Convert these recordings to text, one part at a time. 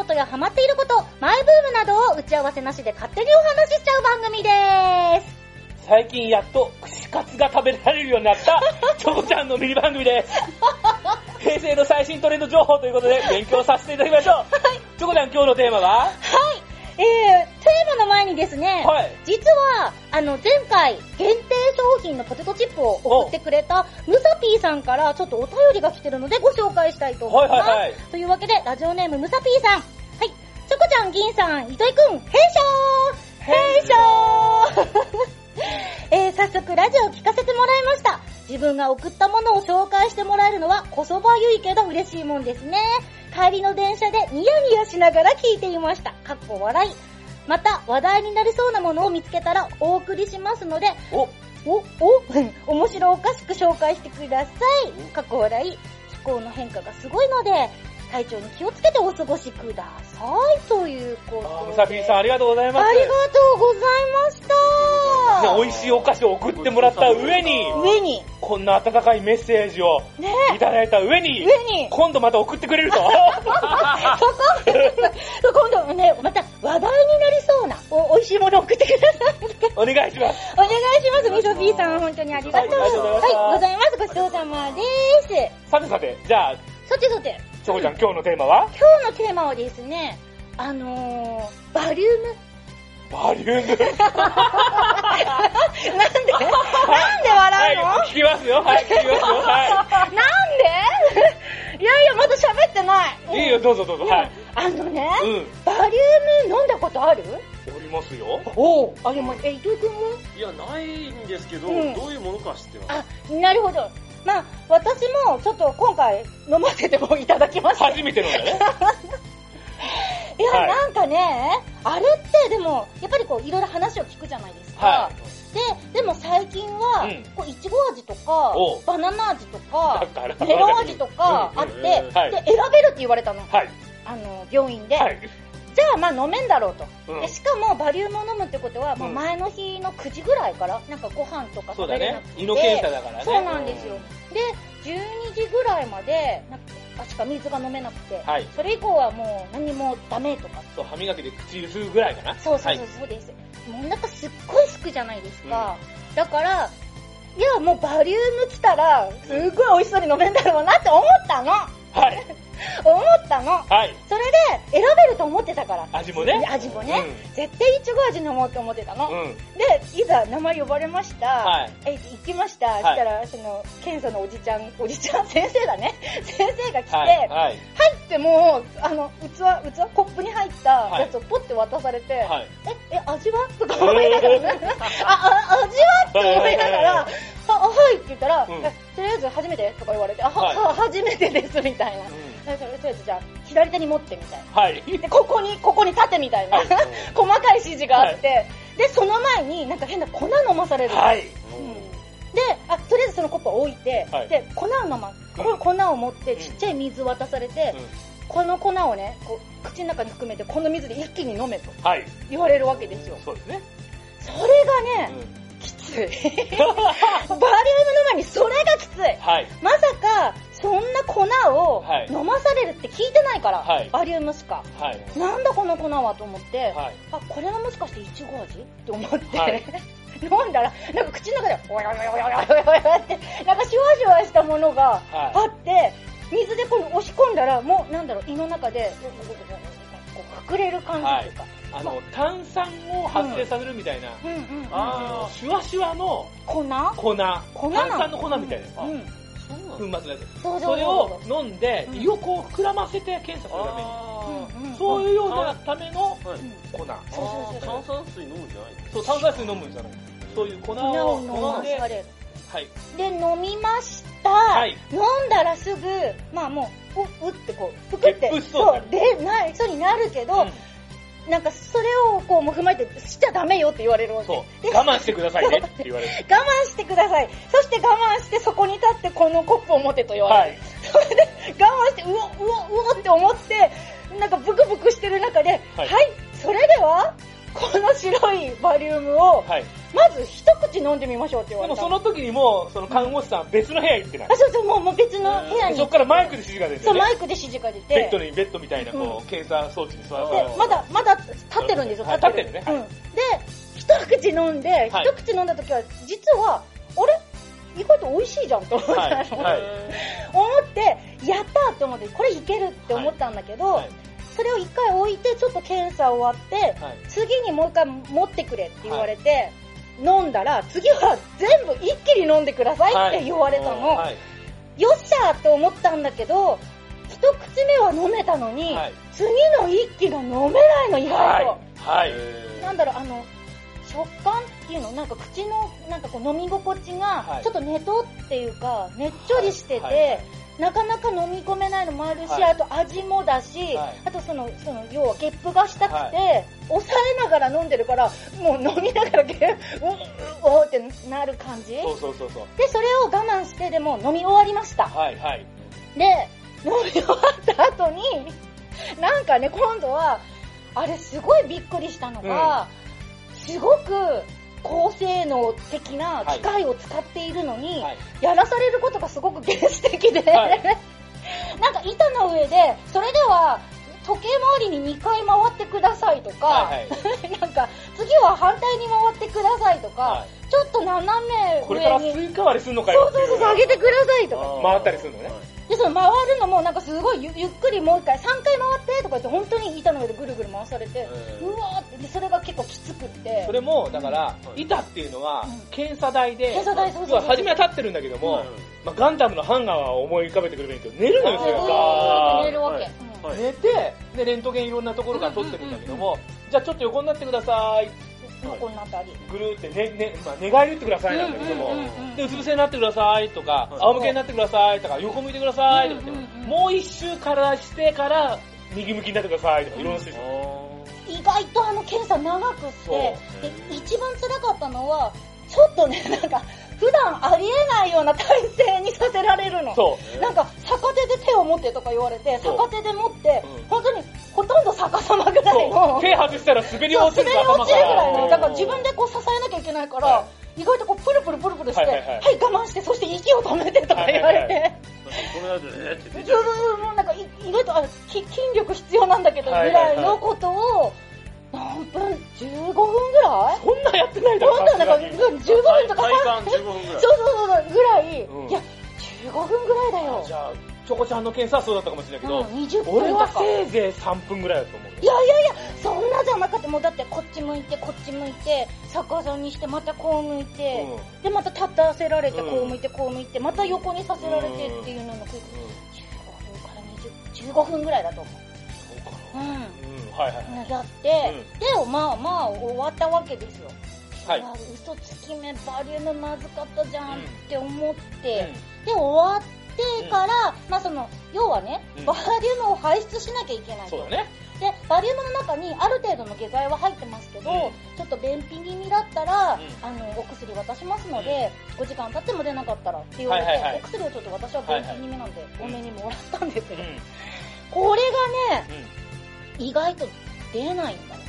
ことやハマっていること、マイブームなどを打ち合わせなしで勝手にお話ししちゃう番組でーす。最近やっと串カツが食べられるようになった、チョコちゃんのミニ番組です。平成の最新トレンド情報ということで勉強させていただきましょう。チョコちゃん今日のテーマは？はい、えー、テーマの前にですね、はい。実は、あの、前回、限定商品のポテトチップを送ってくれた、ムサピーさんからちょっとお便りが来てるのでご紹介したいと思います。はいはいはいというわけで、ラジオネームムサピーさん。はい。チョコちゃん、銀さん、糸井くん、変装変装えー、早速ラジオを聞かせてもらいました。自分が送ったものを紹介してもらえるのはこそばゆいけど嬉しいもんですね。帰りの電車でニヤニヤしながら聞いていました。かっこ笑い。また話題になりそうなものを見つけたらお送りしますので、お、お、お、面白おかしく紹介してください。過去笑い。気候の変化がすごいので、体調に気をつけてお過ごしください。ということで。あムサピーさんありがとうございます。ありがとうございました。ね、美味しいお菓子を送ってもらった上に、上に、こんな温かいメッセージをねいただいた上に、上に、今度また送ってくれると。そこ、今度ね、また話題になりしいものを送ってください。お願いします。お願いします、みそピーさん。本当にありがとう。はいありがとうございましたはい、ございます。ごちそうさまです。さてさて、じゃあ、さてさて、チョコちゃん今日のテーマは？今日のテーマはですね、あのー、バリウム。バリウム？なんで？なんで笑うの、はい、聞きますよ。はい、聞きますよ。はなんで？いやいや、まだ喋ってない。い。いいよ、どうぞどうぞ。はい。あのね、うん。バリウム飲んだことある？おりますよ。おうあれも、え、伊藤君も？いや、ないんですけど、うんどういうものか知ってます？あ、なるほど。まあ、私もちょっと今回飲ませてもいただきました。初めてのだね。いや、はいなんかね、あれってでも、やっぱりこう、いろいろ話を聞くじゃないですか。はで、でも最近は、うんこう、いちご味とかおう、バナナ味とかだから、メロン味とかうんあって、うんで、はい選べるって言われたの。はい。あの、病院で。はい。じゃあ、まあ飲めんだろうと。うんでしかも、バリウムを飲むってことは、もううん前の日の9時ぐらいから、なんかご飯とか食べれなく。て。胃の検査だからね。そうなんですよ。で、12時ぐらいまで、なんか、しか水が飲めなくて、はいそれ以降はもう何もダメとか。そう、歯磨きで口ゆすぐぐらいかな。そうそうそう、そうです。もうお腹すっごいすくじゃないですか。だから、いや、もうバリウム来たら、すっごい美味しそうに飲めんだろうなって思ったの。はい。思ったの。はい。それで、選べると思ってたから。味もね。味もね。絶対いちご味飲もうと思ってたの。うん。うん。で、いざ名前呼ばれました。はいえ、行きました。そしたら、その、検査のおじちゃん、おじちゃん、先生だね。先生が来て、はい。入はい。ってもう、あの、器、器、コップに入ったやつをポッて渡されて、はい。え、え、味は？とか思いながらね、あ、あ、味は？って思いながら、あ、あはいって言ったら、うんえとりあえず初めて？とか言われて、あ、は、はいは初めてですみたいな。えとりあえずじゃあ、左手に持ってみたいな。はい。で、ここに、ここに立てみたいな、はい 細かい指示があって、で、その前になんか変な粉飲まされる。はい。で、あ、とりあえずそのコップを置いて、はいで、粉を飲ま、こ粉を持ってちっちゃい水渡されて、この粉をね、こう、口の中に含めてこの水で一気に飲めとはい。言われるわけですよ。そうですね。それがね、きつい。バリウムの前にそれがきつい。はい。まさか、そんな粉をはい飲まされるって聞いてないから、はいバリウムしか。はい。なんだこの粉はと思って、はい。あ、これはもしかしてイチゴ味？って思って、はい 飲んだら、なんか口の中で、おやおやおやおやおやおやって、なんかシュワシュワしたものがはいあって、水でこの押し込んだら、もう、なんだろう、胃の中で、こう隠れる感じというか。あの、炭酸を発生させるみたいな、うんうんうん。あのシュワシュワの粉粉。粉炭酸の粉みたいな。うんうん。粉末のやつ。それを飲んでう、ん。胃をこう膨らませて検査するために。そういうようなための。粉。炭酸水飲むんじゃないそう、炭酸水飲むんじゃない。そういう粉粉をを飲飲んで。で、飲みました。はい。飲んだらすぐ、まあもう、う、うってこう、ぷくって、そう。で、ない、そうになるけど、うんなんかそれをこうもう踏まえて、しちゃダメよって言われるわけ。そう。で我慢してくださいねって言われる。我慢してください。そして我慢してそこに立ってこのコップを持てと言われる。はい。それで我慢して、うお、うお、うおって思って、なんかブクブクしてる中で、は、はいいそれでは、この白いバリウムを、はい。まず一口飲んでみましょうって言わでもれたその時にもう、その看護師さんは別の部屋行ってないあ、。そうそう、もうもう別の部屋にそこ。からマイクで指示が出てそう、ねマイクで指示が出て。ベッドにベッドみたいな、こうう、検査装置に座って。で、まだ、まだ立ってるんですよ、はい立ってる。立ってるねうん。で、一口飲んで、はい一口飲んだ時は、実は、あれ？意外と美味しいじゃんと思っ。はいはい 思って、やったーって思って、これいけるって思ったんだけど、はいそれを一回置いて、ちょっと検査終わって、はい次にもう一回持ってくれって言われて、飲んだら、次は全部一気に飲んでくださいって言われたの。はい。よっしゃーって思ったんだけど、一口目は飲めたのに、はい次の一気が飲めないの、意外と。はい。はい。なんだろう、あの、食感っていうの、なんか口の、なんかこう飲み心地がは、いちょっとねとっていうか、ねっちょりしてて、はいはいなかなか飲み込めないのもあるし、はいあと味もだし、はいあとその、その、要はゲップがしたくて、は抑えながら飲んでるから、もう飲みながらゲップ、ううおーってなる感じそうそうそうそう。で、それを我慢して、でも飲み終わりました。はいはい。で、飲み終わった後に、なんかね、今度は、あれすごいびっくりしたのが、すごく高性能的な機械を使っているのに、はい。やらされることがすごく原始的で、はい。なんか板の上で、それでは時計回りに2回回ってくださいとか、はい なんか次は反対に回ってくださいとか、はちょっと斜めこれから上に、スイカ割りすんのかそうそうそう。上げてくださいとか。回ったりするのね。で、その回るのもなんかすごいゆゆっくりもう一回、3回回ってとか言って本当に板の上でぐるぐる回されて、うんうわーって、でそれが結構きつくって。それも、だから、うん板っていうのはうん、検査台で、検査台そうそう初めは立ってるんだけども、まあ、ガンダムのハンガーは思い浮かべてくればいいけど、寝るのよ、それずーっが。と寝るわけ。はいうんはい。寝て、で、レントゲンいろんなところから撮ってるんだけども、じゃあちょっと横になってください。もうこんなあたり。ぐるーってね、ね、まあ、寝返り打ってくださいなんだけども、うんうんうんうん。で、うつ伏せになってくださいとか、はい。仰向けになってくださいとか、横向いてくださいとか言って、うんうんうんもう一周からしてから、右向きになってくださいとか、いろんな人意外とあの検査長くって、で、一番辛かったのは、ちょっとね、なんか、普段ありえないような体勢にさせられるの。そう。なんか、逆手で手を持ってとか言われて、逆手で持って、うん。本当にほとんど逆さまぐらいの。手外したら滑り落ちる滑り落ちるぐらいの、だから自分で。でこう支えなきゃいけないから、は意外とこうプルプルプルプルして、ははいいはい。はい我慢して、そして息を止めてとか言われて、はいはい この間ねって出ちゃう。そうそうそう、もうなんかい意外とあき筋力必要なんだけどぐらいのことを、何分 ?15 分ぐらい？そんなやってないだろ、本当はなんかさすがに15分とか体感15分そうそうそうぐらい、うんいや、15分ぐらいだよ。じゃあ、チョコちゃんの検査はそうだったかもしれないけど、うん20分俺はせいぜい3分ぐらいだと思うよ。いやいやいや、そんなじゃなくて、もうだってこっち向いて、こっち向いて、逆さにして、またこう向いて、うで、また立たせられて、うんこう向いて、こう向いて、また横にさせられてっていうののうん。15分から20、15分ぐらいだと思う。そう。ん。やって、で、まあまあ終わったわけですよ。はい。あ嘘つき目、バリウムまずかったじゃんって思って、うんで、終わってから、まあその、要はね、うんバリウムを排出しなきゃいけないと。そうだね。で、バリウムの中にある程度の下剤は入ってますけど、うんちょっと便秘気味だったら、うんあの、お薬渡しますので、5時間経っても出なかったらって言われて、はいはいはいお薬をちょっと私は便秘気味なんで、多めにもらったんですよ。うん。これがね、うん。意外と出ないんだね。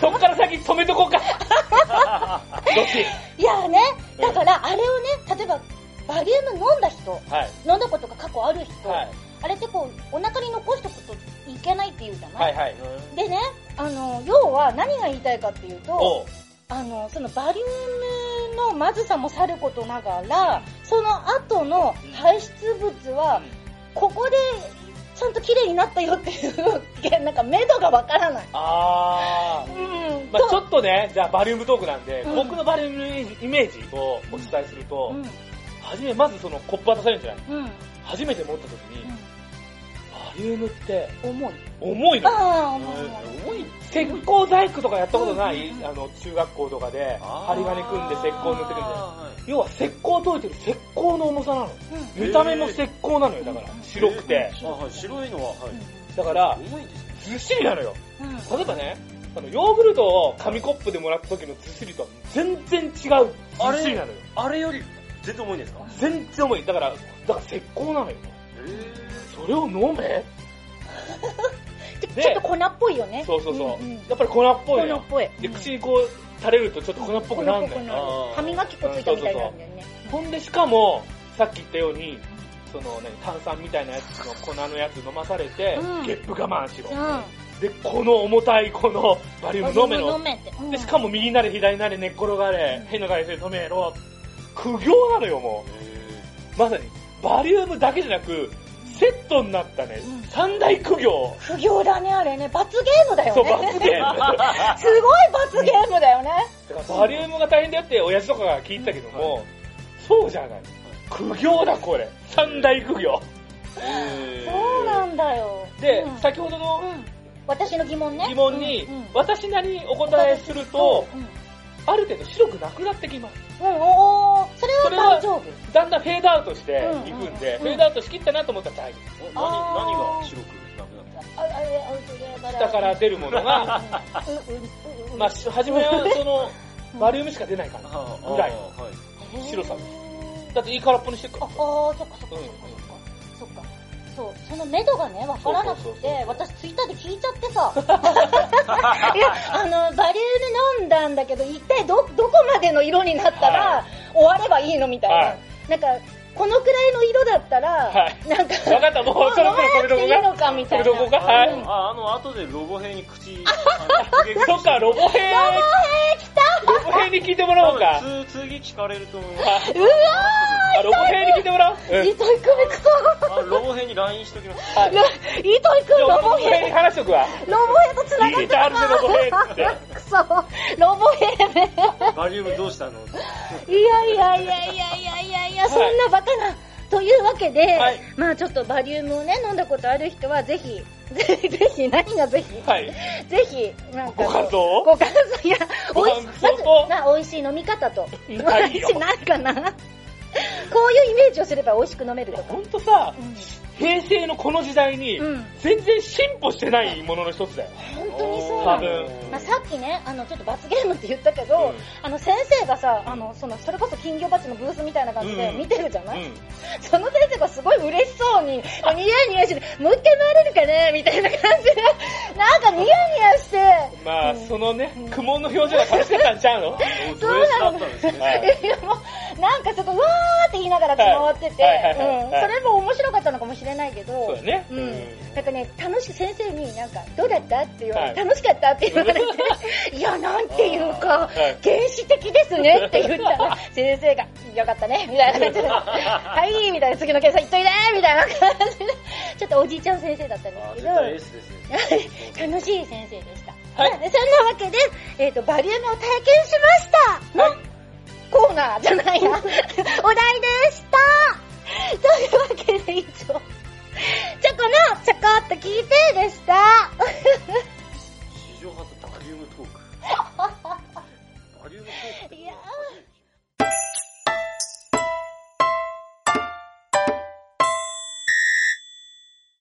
そっから先止めとこうか。どっち？いやね、うんだからあれをね、例えば、バリウム飲んだ人、はい。飲んだことが過去ある人、はい。あれってこう、お腹に残しとくといけないって言うじゃない、はいはい。でね、あの、要は何が言いたいかっていうと、おう。あの、そのバリウムのまずさもさることながら、その後の排出物は、ここで綺麗になったよっていう、なんか目処がわからない。あうー。ん。まあちょっとね、じゃあバリウムトークなんで、うん僕のバリウムのイメージイメージをお伝えすると、うん。はじめまずそのコップ渡されるんじゃないうん。初めて持った時に、バリウムって重い。重いの。ああ、重い。重い石膏細工とかやったことない、あの、中学校とかで、針金組んで石膏塗ってくるんじゃないあ要は石膏溶いてる石膏の重さなの。うん。見た目も石膏なのよ、だからうん。白くて。ーはい白いのは、はい。だから。ずっしりなのよ。うん。例えばね、あの、ヨーグルトを紙コップでもらった時のずっしりとは全然違うずっしりなのよ。あれより全然重いんですか？全然重い。だから、だから石膏なのよ。へそれを飲め？でちょっと粉っぽいよね。そうそうそう。んんやっぱり粉っぽい。粉っぽい。で、うん口にこう、垂れるとちょっと粉っぽくなるんだよな歯磨き粉ついたみたいになるんだよね。ほんで、しかも、さっき言ったように、そのね、炭酸みたいなやつの粉のやつ飲まされて、うんゲップ我慢しろ。うん。で、この重たいこのバリウム飲めろ飲。めって。うんで、しかも右なれ左なれ寝っ転がれ、変な外性止めろ。苦行なのよ、もう。まさに、バリウムだけじゃなく、セットになったね、うん三大苦行。不行だね、あれね。罰ゲームだよそう、ね。罰ゲーム。すごい罰ゲームだよね。らバリウムが大変だよって親父とかが聞いたけども、そうじゃない。苦行だ、これ。三大苦行。そうなんだよ。で、うん先ほどのうん私の疑問ね。疑問に私なりにお答えすると、うんある程度白くなくなってきます。うん、おそれは大丈夫？だんだんフェードアウトしてうんいくんで、うん。フェードアウトしきったなと思ったら大丈お何、何が白くなくなった。下から出るものが、まあ、し初めはその、バリウムしか出ないから。ぐらい。あはい。白さへーだっていい空っぽにしてくかあ、あー、そっかそっかそっかそっか。そう、その目処がね、わからなくて、私ツイッターで聞いちゃってさ。いや、あの、バリウム飲んだんだけど、一体ど、どこまでの色になったらは終わればいいのみたいな。はいなんか、このくらいの色だったら、はいなんか、わかったもう そろそろそれどこが飲まなくていいのかみたいな。それどこがはいうんあ、あの、後でロボ兵に口、そっか、ロボ兵、ロボ兵来たロボ兵に聞いてもらおうか。通、次聞かれると思う。うわあ、ロボ兵に聞いてもらおう。うん。ー糸井くんくそあ、ロボ兵に LINE しときます。はい。糸井くんあ、ロボ兵に兵話しとくわ。ロボ兵と繋がって聞いてあるねロボ兵ってくそロボ兵ねバリウムどうしたの？いやいやいやいやいやいやいや、そんなバカな。というわけで、はいまあちょっとバリウムをね、飲んだことある人はぜひ、ぜひ、ぜひ、何がぜひ、はい。ぜひ、なんか。ご感想を？ご感想、いや、ごおいしまずな、美味しい飲み方と。ないよ私なんかな。こういうイメージをすれば美味しく飲めるとか。ほんとさう、ん平成のこの時代にうん、全然進歩してないものの一つだよ。本当にそう。なの。まあ、さっきね、あの、ちょっと罰ゲームって言ったけど、うん。あの、先生がさ、あの、その、それこそ金魚鉢のブースみたいな感じでうん。見てるじゃない、うん。その先生がすごい嬉しそうに、ニヤニヤして、もう一回回れるかね？みたいな感じで、なんかニヤニヤして、まあ、うん。そのね、苦悶の表情が楽しかったんちゃうの？おド S だったんですね。は いいやもう、なんかちょっと、うわーって言いながら回ってて、はい。はい。はい。はい。うん、それも面白かったもしれないけど、そうだね。ううん。ん。なんかね、楽しく先生になんか、どうだったって言われて、はい。楽しかったって言われて、いや、なんていうか、はい。原始的ですねって言ったら、先生が、よかったね、みたいな感じで、はい、みたいな、次の検査行っといて、みたいな感じで、ちょっとおじいちゃん先生だったんですけど。楽しい先生でした。はい。まあそんなわけで、えっ、と、バリウムを体験しましたの、はい。コーナーじゃないや、お題でしたというわけで以上、チョコのチョコっと聞いてでした。史上初バリウムトーク。バリウムトーク。いやー